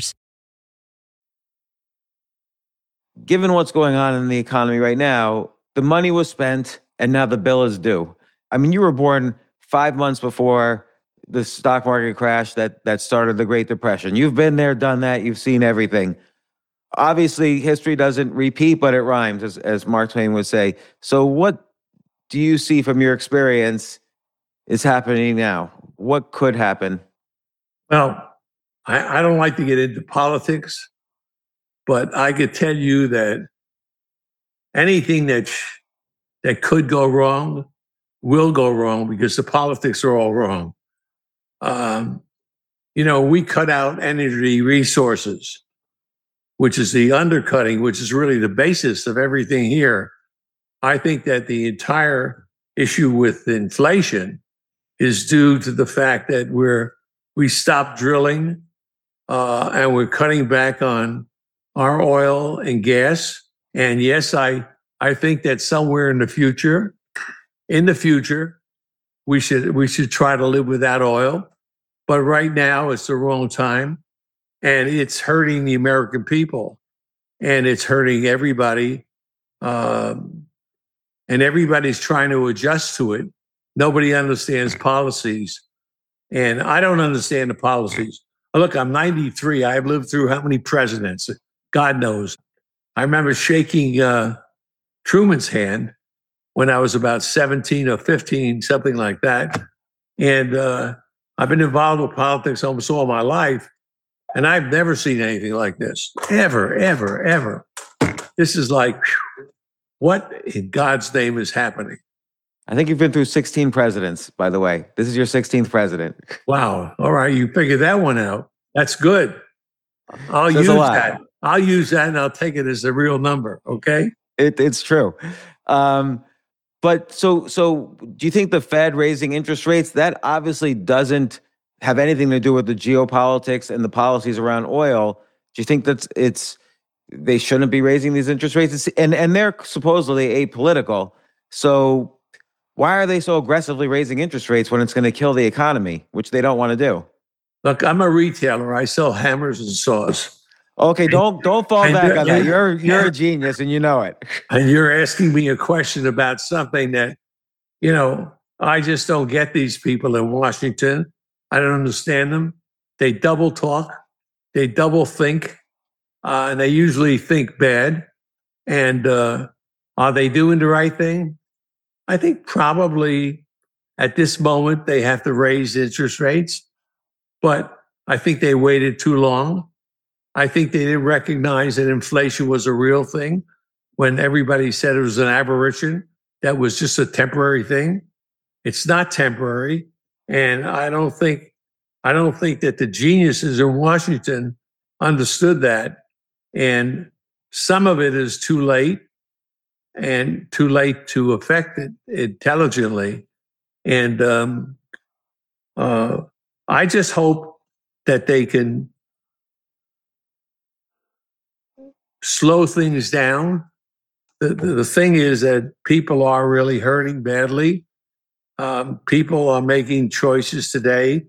given what's going on in the economy right now, the money was spent and now the bill is due. I mean, you were born five months before the stock market crash that that started the Great Depression. You've been there, done that. You've seen everything. Obviously, history doesn't repeat, but it rhymes, as, as Mark Twain would say. So, what do you see from your experience is happening now? What could happen? Well, I, I don't like to get into politics, but I could tell you that anything that that could go wrong will go wrong because the politics are all wrong. Um, you know, we cut out energy resources, which is the undercutting, which is really the basis of everything here. I think that the entire issue with inflation is due to the fact that we're we stopped drilling uh, and we're cutting back on our oil and gas. And yes, I, I think that somewhere in the future, in the future, we should we should try to live without oil. But right now it's the wrong time. And it's hurting the American people. And it's hurting everybody. Um, and everybody's trying to adjust to it. Nobody understands policies. And I don't understand the policies. Look, I'm 93. I've lived through how many presidents? God knows. I remember shaking uh, Truman's hand when I was about 17 or 15, something like that. And uh, I've been involved with politics almost all my life. And I've never seen anything like this, ever, ever, ever. This is like, whew, what in God's name is happening? I think you've been through 16 presidents, by the way. This is your 16th president. Wow. All right. You figured that one out. That's good. I'll use that. I'll use that and I'll take it as a real number. Okay. It, it's true. Um, but so, so do you think the Fed raising interest rates that obviously doesn't have anything to do with the geopolitics and the policies around oil, do you think that it's they shouldn't be raising these interest rates? And and they're supposedly apolitical. So why are they so aggressively raising interest rates when it's going to kill the economy, which they don't want to do? Look, I'm a retailer. I sell hammers and saws. Okay, don't don't fall and, back on that. You're you're a genius and you know it. And you're asking me a question about something that, you know, I just don't get these people in Washington. I don't understand them. They double talk, they double think, uh, and they usually think bad. And uh, are they doing the right thing? I think probably at this moment they have to raise interest rates, but I think they waited too long. I think they didn't recognize that inflation was a real thing when everybody said it was an aberration, that was just a temporary thing. It's not temporary. And I don't think I don't think that the geniuses in Washington understood that. And some of it is too late and too late to affect it intelligently. And um, uh, I just hope that they can slow things down. The, the, the thing is that people are really hurting badly. Um, people are making choices today.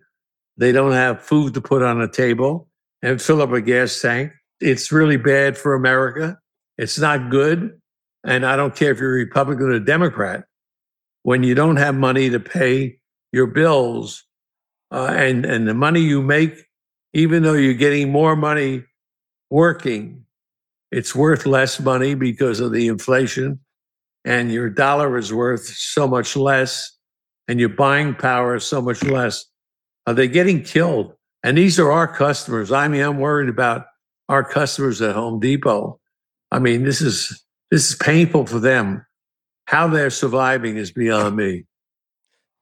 They don't have food to put on a table and fill up a gas tank. It's really bad for America. It's not good. And I don't care if you're Republican or Democrat. When you don't have money to pay your bills uh, and, and the money you make, even though you're getting more money working, it's worth less money because of the inflation. And your dollar is worth so much less, and your buying power is so much less. Are they getting killed? And these are our customers. I mean, I'm worried about our customers at Home Depot. I mean, this is this is painful for them. How they're surviving is beyond me.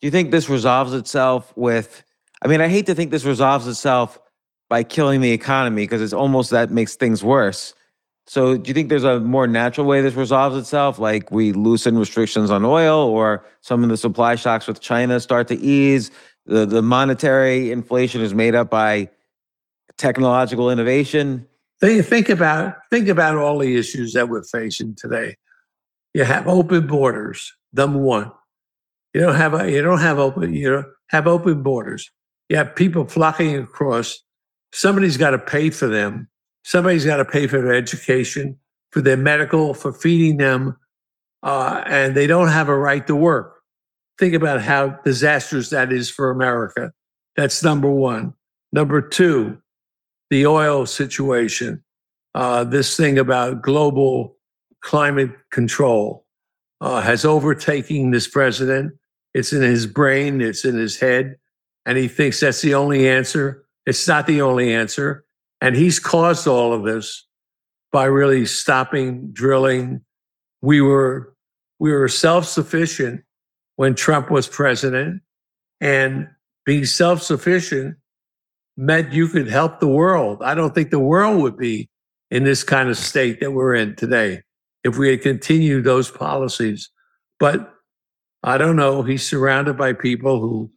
Do you think this resolves itself with? I mean, I hate to think this resolves itself by killing the economy because it's almost that makes things worse. So, do you think there's a more natural way this resolves itself, like we loosen restrictions on oil, or some of the supply shocks with China start to ease? The the monetary inflation is made up by technological innovation. Think, think about think about all the issues that we're facing today. You have open borders. Number one, you don't have you don't have open you don't have open borders. You have people flocking across. Somebody's got to pay for them. Somebody's got to pay for their education, for their medical, for feeding them, uh, and they don't have a right to work. Think about how disastrous that is for America. That's number one. Number two, the oil situation, uh, this thing about global climate control uh, has overtaken this president. It's in his brain, it's in his head, and he thinks that's the only answer. It's not the only answer. And he's caused all of this by really stopping drilling. We were we were self-sufficient when Trump was president, and being self-sufficient meant you could help the world. I don't think the world would be in this kind of state that we're in today if we had continued those policies. But I don't know. He's surrounded by people who,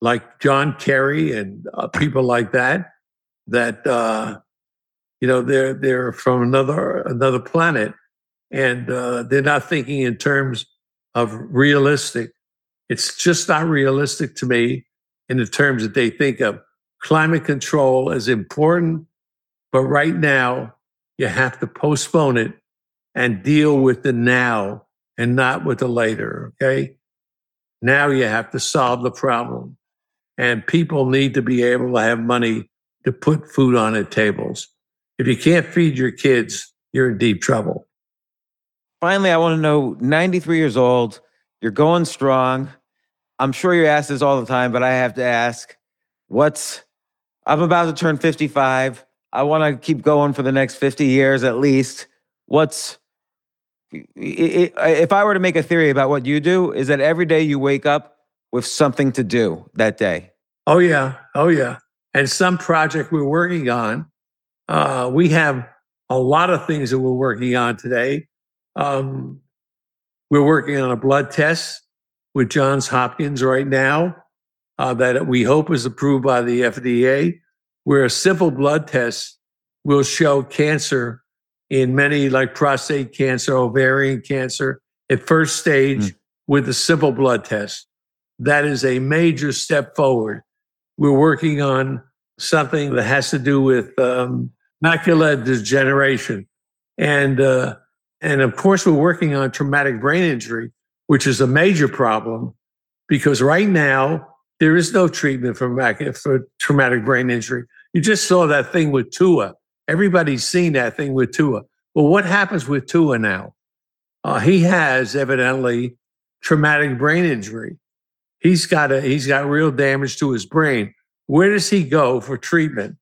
like John Kerry and uh, people like that, that uh, you know they're they're from another another planet, and uh, they're not thinking in terms of realistic. It's just not realistic to me in the terms that they think of. Climate control is important, but right now you have to postpone it and deal with the now and not with the later. Okay. Now you have to solve the problem. And people need to be able to have money to put food on their tables. If you can't feed your kids, you're in deep trouble. Finally, I want to know 93 years old, you're going strong. I'm sure you're asked this all the time, but I have to ask what's, I'm about to turn 55. I want to keep going for the next 50 years at least. What's, if I were to make a theory about what you do, is that every day you wake up with something to do that day. Oh, yeah. Oh, yeah. And some project we're working on, uh, we have a lot of things that we're working on today. Um, we're working on a blood test with Johns Hopkins right now uh, that we hope is approved by the FDA, where a simple blood test will show cancer in many, like prostate cancer, ovarian cancer, at first stage mm. with a simple blood test. That is a major step forward. We're working on something that has to do with um, macular degeneration. And, uh, and of course, we're working on traumatic brain injury, which is a major problem because right now there is no treatment for, mac- for traumatic brain injury. You just saw that thing with Tua. Everybody's seen that thing with Tua. Well, what happens with Tua now? Uh, he has evidently traumatic brain injury. He's got a he's got real damage to his brain. Where does he go for treatment?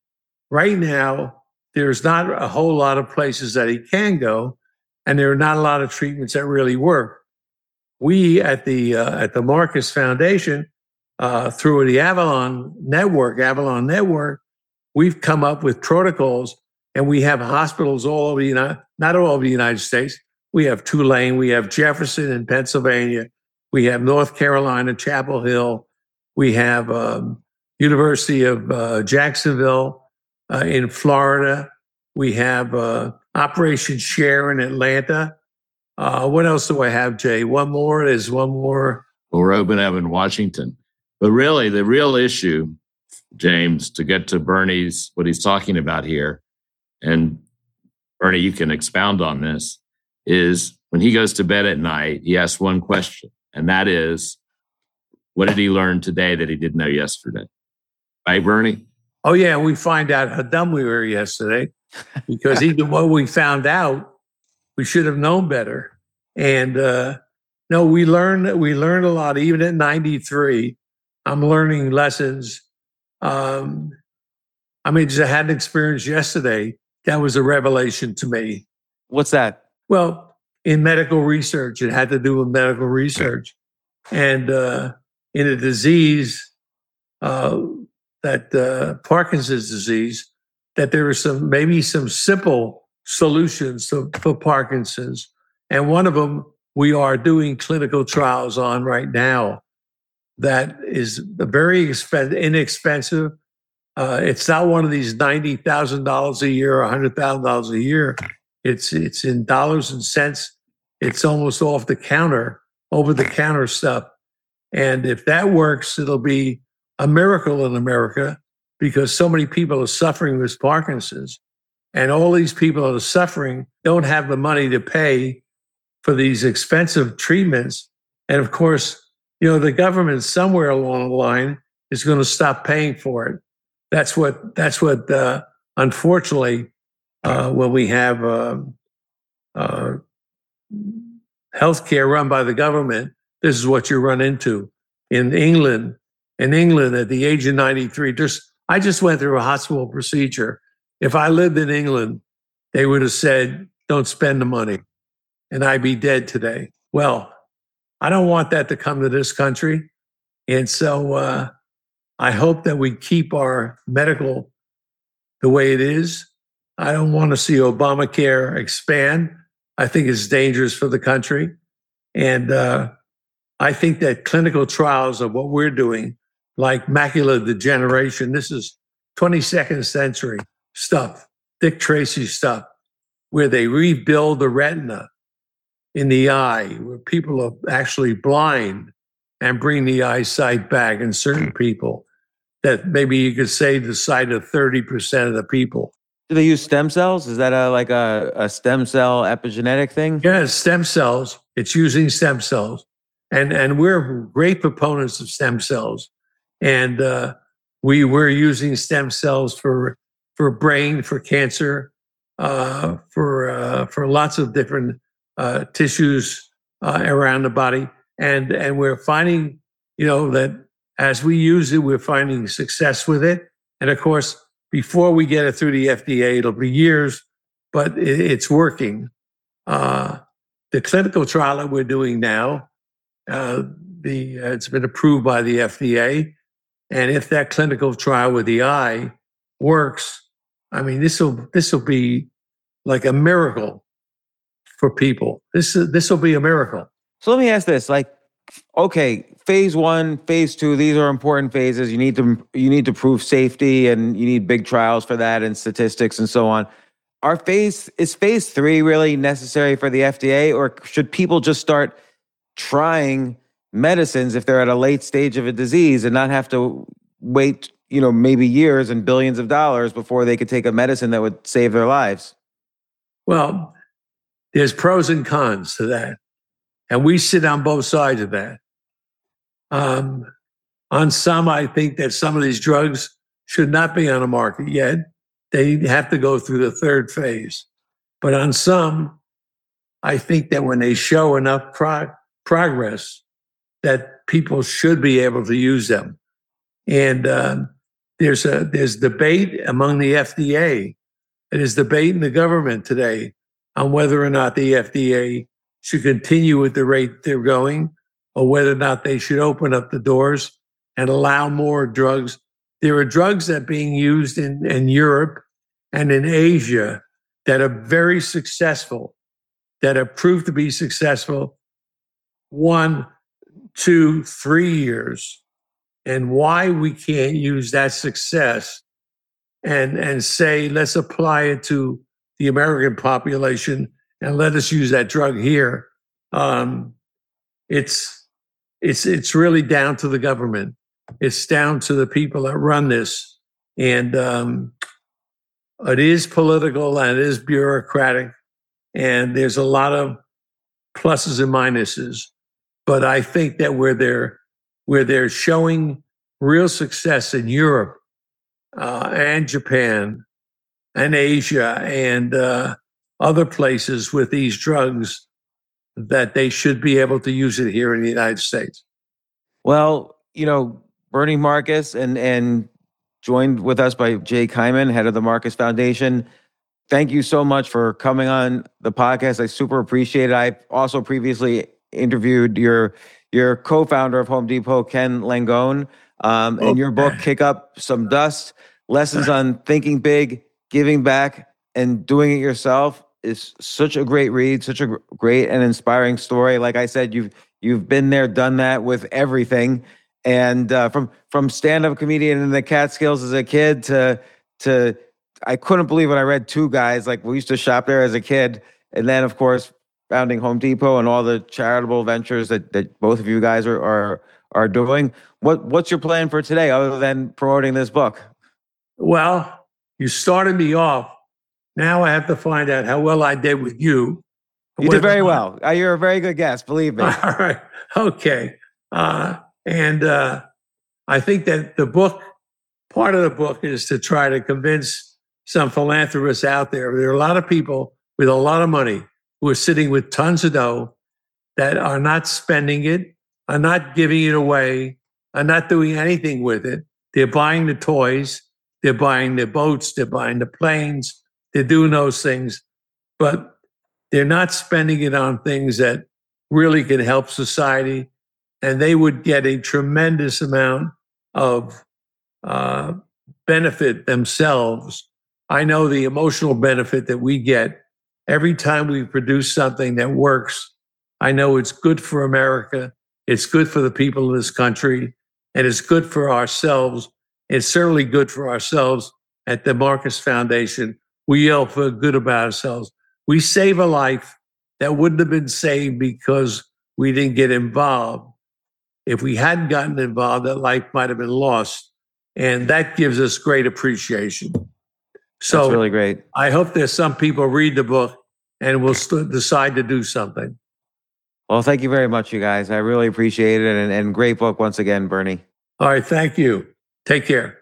Right now, there's not a whole lot of places that he can go, and there are not a lot of treatments that really work. We at the uh, at the Marcus Foundation, uh, through the Avalon Network, Avalon Network, we've come up with protocols, and we have hospitals all over the United, not all over the United States. We have Tulane, we have Jefferson in Pennsylvania, we have North Carolina, Chapel Hill, we have um, University of uh, Jacksonville uh, in Florida. We have uh, Operation Share in Atlanta. Uh, what else do I have, Jay? One more. There's one more. Well, we're open up in Washington. But really, the real issue, James, to get to Bernie's, what he's talking about here, and Bernie, you can expound on this, is when he goes to bed at night, he asks one question, and that is, what did he learn today that he didn't know yesterday? Right, Bernie? Oh, yeah. We find out how dumb we were yesterday because even what we found out, we should have known better. And uh, no, we learned we learned a lot. Even at 93, I'm learning lessons. Um, I mean, just I had an experience yesterday that was a revelation to me. What's that? Well, in medical research, it had to do with medical research, and uh, in a disease uh, that uh, Parkinson's disease, that there are some maybe some simple solutions to, for Parkinson's, and one of them we are doing clinical trials on right now. That is very expensive, inexpensive. Uh, it's not one of these ninety thousand dollars a year or hundred thousand dollars a year. It's it's in dollars and cents. It's almost off the counter, over the counter stuff. And if that works, it'll be a miracle in America because so many people are suffering with Parkinson's. And all these people that are suffering don't have the money to pay for these expensive treatments. And of course, you know, the government somewhere along the line is going to stop paying for it. That's what, that's what, uh, unfortunately, uh, when we have uh, uh, healthcare run by the government, this is what you run into. In England, in England at the age of 93. Just, I just went through a hospital procedure. If I lived in England, they would have said, don't spend the money and I'd be dead today. Well, I don't want that to come to this country. And so uh, I hope that we keep our medical the way it is. I don't want to see Obamacare expand. I think it's dangerous for the country. And uh, I think that clinical trials of what we're doing like macular degeneration. This is 22nd century stuff, Dick Tracy stuff, where they rebuild the retina in the eye, where people are actually blind and bring the eyesight back in certain people. That maybe you could save the sight of 30% of the people. Do they use stem cells? Is that a, like a, a stem cell epigenetic thing? Yeah, stem cells. It's using stem cells. And, and we're great proponents of stem cells and uh, we were using stem cells for for brain, for cancer, uh, for uh, for lots of different uh, tissues uh, around the body, and and we're finding, you know, that as we use it, we're finding success with it. And of course, before we get it through the FDA, it'll be years, but it, it's working. Uh, the clinical trial that we're doing now, the it's been approved by the FDA and if that clinical trial with the eye works, I mean, this will this will be like a miracle for people. This this will be a miracle. So let me ask this: like, okay, phase one, phase two, these are important phases. You need to you need to prove safety and you need big trials for that and statistics and so on. Are phase is phase three really necessary for the FDA, or should people just start trying medicines if they're at a late stage of a disease and not have to wait, you know, maybe years and billions of dollars before they could take a medicine that would save their lives? Well, there's pros and cons to that. And we sit on both sides of that. Um, on some, I think that some of these drugs should not be on the market yet. They have to go through the third phase. But on some, I think that when they show enough pro- progress, that people should be able to use them. And um, there's a there's debate among the FDA. There's debate in the government today on whether or not the FDA should continue with the rate they're going or whether or not they should open up the doors and allow more drugs. There are drugs that are being used in, in Europe and in Asia that are very successful, that have proved to be successful one, two, three years. And why we can't use that success and, and say, let's apply it to the American population and let us use that drug here. Um, it's it's it's really down to the government. It's down to the people that run this, and um, it is political and it is bureaucratic, and there's a lot of pluses and minuses. But I think that where they're where they're showing real success in Europe uh, and Japan and Asia and uh, other places with these drugs that they should be able to use it here in the United States. Well, you know, Bernie Marcus and and joined with us by Jay Kaiman, head of the Marcus Foundation. Thank you so much for coming on the podcast. I super appreciate it. I also previously interviewed your your co-founder of Home Depot, Ken Langone, um, and your book, Kick Up Some Dust: Lessons on Thinking Big, Giving Back, and Doing It Yourself is such a great read, such a great and inspiring story. Like I said, you've you've been there, done that with everything, and uh, from from stand up comedian in the Catskills as a kid to to I couldn't believe when I read two guys like we used to shop there as a kid, and then of course founding Home Depot and all the charitable ventures that that both of you guys are are are doing. What what's your plan for today other than promoting this book? Well, you started me off now I have to find out how well I did with you. You did very well. Uh, you're a very good guest, believe me. All right. Okay. Uh, and uh, I think that the book, part of the book is to try to convince some philanthropists out there. There are a lot of people with a lot of money who are sitting with tons of dough that are not spending it, are not giving it away, are not doing anything with it. They're buying the toys, they're buying the boats, they're buying the planes, they're doing those things, but they're not spending it on things that really can help society. And they would get a tremendous amount of uh, benefit themselves. I know the emotional benefit that we get every time we produce something that works. I know it's good for America. It's good for the people of this country and it's good for ourselves. It's certainly good for ourselves at the Marcus Foundation we all feel good about ourselves. We save a life that wouldn't have been saved because we didn't get involved. If we hadn't gotten involved, that life might have been lost. And that gives us great appreciation. So That's really great. I hope there's some people read the book and will st- decide to do something. Well, thank you very much, you guys. I really appreciate it. And, and great book once again, Bernie. All right. Thank you. Take care.